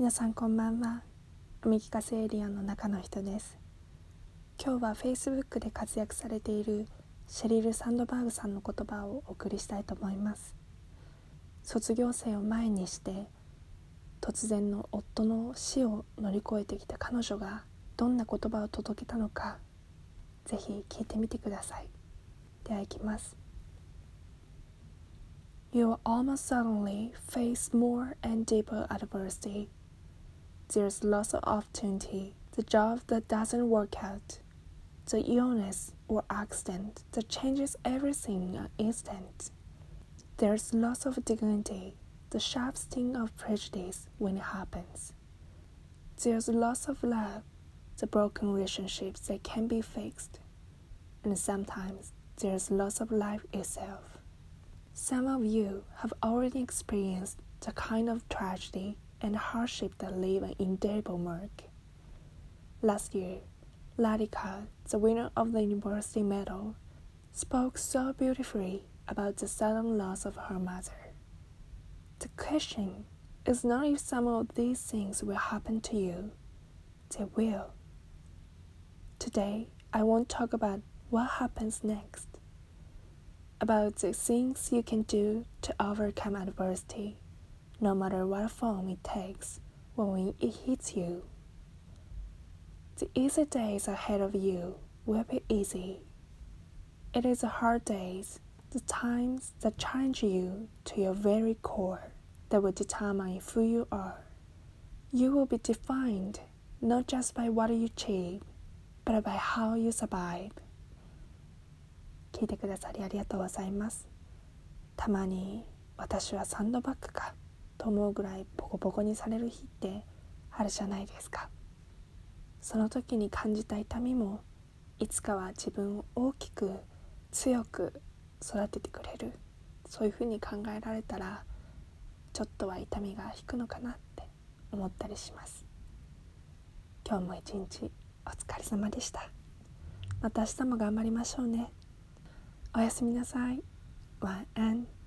皆さんこんばんは。読み聞かせエリアンの中の人です。今日は Facebook で活躍されているシェリル・サンドバーグさんの言葉をお送りしたいと思います。卒業生を前にして突然の夫の死を乗り越えてきた彼女がどんな言葉を届けたのかぜひ聞いてみてください。では行きます。You will almost suddenly face more and deeper adversity there's lots of opportunity, the job that doesn't work out, the illness or accident that changes everything in an instant. There's loss of dignity, the sharp sting of prejudice when it happens. There's loss of love, the broken relationships that can be fixed. And sometimes there's loss of life itself. Some of you have already experienced the kind of tragedy and hardship that leave an indelible mark. Last year, Radhika, the winner of the university medal, spoke so beautifully about the sudden loss of her mother. The question is not if some of these things will happen to you, they will. Today, I won't talk about what happens next, about the things you can do to overcome adversity no matter what form it takes when it hits you. The easy days ahead of you will be easy. It is the hard days, the times that challenge you to your very core, that will determine who you are. You will be defined not just by what you achieve, but by how you survive. 聞いてくださりありがとうございます。たまに私はサンドバッグか と思うぐらいボコボコにされる日ってあるじゃないですか。その時に感じた痛みもいつかは自分を大きく強く育ててくれるそういうふうに考えられたらちょっとは痛みが引くのかなって思ったりします。今日も一日お疲れ様でした。また明日も頑張りましょうね。おやすみなさい。晚安